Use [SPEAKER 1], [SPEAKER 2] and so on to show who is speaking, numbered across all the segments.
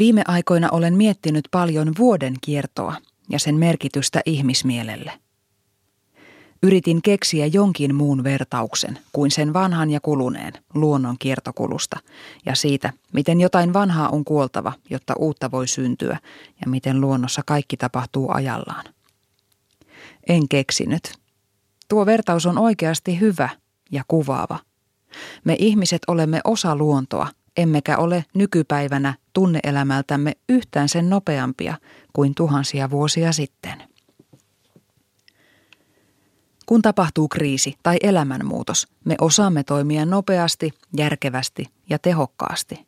[SPEAKER 1] Viime aikoina olen miettinyt paljon vuoden kiertoa ja sen merkitystä ihmismielelle. Yritin keksiä jonkin muun vertauksen kuin sen vanhan ja kuluneen luonnon kiertokulusta ja siitä, miten jotain vanhaa on kuoltava, jotta uutta voi syntyä ja miten luonnossa kaikki tapahtuu ajallaan. En keksinyt. Tuo vertaus on oikeasti hyvä ja kuvaava. Me ihmiset olemme osa luontoa, emmekä ole nykypäivänä tunneelämältämme yhtään sen nopeampia kuin tuhansia vuosia sitten. Kun tapahtuu kriisi tai elämänmuutos, me osaamme toimia nopeasti, järkevästi ja tehokkaasti.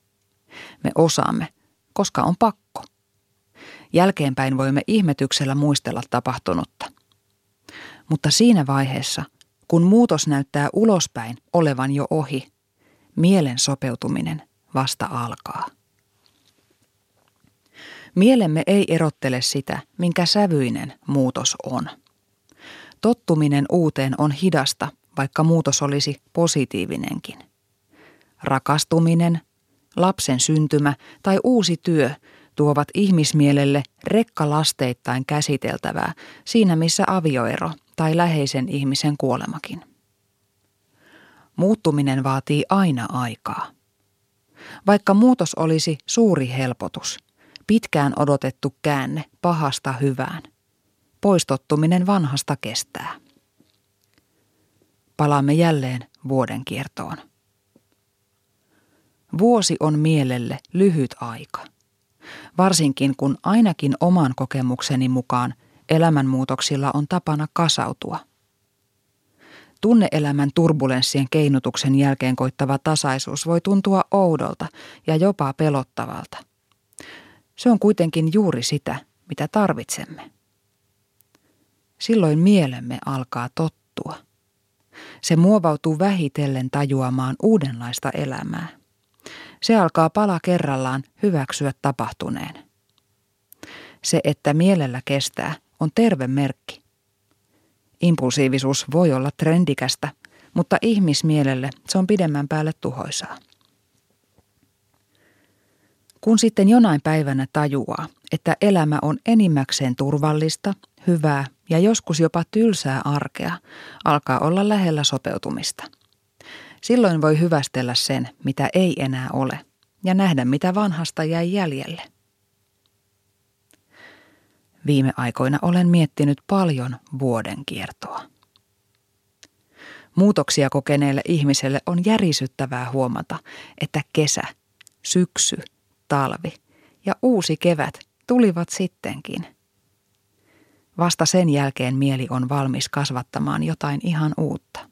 [SPEAKER 1] Me osaamme, koska on pakko. Jälkeenpäin voimme ihmetyksellä muistella tapahtunutta. Mutta siinä vaiheessa, kun muutos näyttää ulospäin olevan jo ohi, mielen sopeutuminen vasta alkaa. Mielemme ei erottele sitä, minkä sävyinen muutos on. Tottuminen uuteen on hidasta, vaikka muutos olisi positiivinenkin. Rakastuminen, lapsen syntymä tai uusi työ tuovat ihmismielelle rekkalasteittain käsiteltävää siinä missä avioero tai läheisen ihmisen kuolemakin. Muuttuminen vaatii aina aikaa. Vaikka muutos olisi suuri helpotus, pitkään odotettu käänne pahasta hyvään, poistottuminen vanhasta kestää. Palaamme jälleen vuoden kiertoon. Vuosi on mielelle lyhyt aika. Varsinkin kun ainakin oman kokemukseni mukaan elämänmuutoksilla on tapana kasautua. Tunneelämän turbulenssien keinutuksen jälkeen koittava tasaisuus voi tuntua oudolta ja jopa pelottavalta. Se on kuitenkin juuri sitä, mitä tarvitsemme silloin mielemme alkaa tottua. Se muovautuu vähitellen tajuamaan uudenlaista elämää. Se alkaa pala kerrallaan hyväksyä tapahtuneen. Se, että mielellä kestää, on terve merkki. Impulsiivisuus voi olla trendikästä, mutta ihmismielelle se on pidemmän päälle tuhoisaa. Kun sitten jonain päivänä tajuaa, että elämä on enimmäkseen turvallista, hyvää ja joskus jopa tylsää arkea, alkaa olla lähellä sopeutumista. Silloin voi hyvästellä sen, mitä ei enää ole, ja nähdä, mitä vanhasta jäi jäljelle. Viime aikoina olen miettinyt paljon vuoden kiertoa. Muutoksia kokeneelle ihmiselle on järisyttävää huomata, että kesä, syksy, talvi ja uusi kevät tulivat sittenkin – Vasta sen jälkeen mieli on valmis kasvattamaan jotain ihan uutta.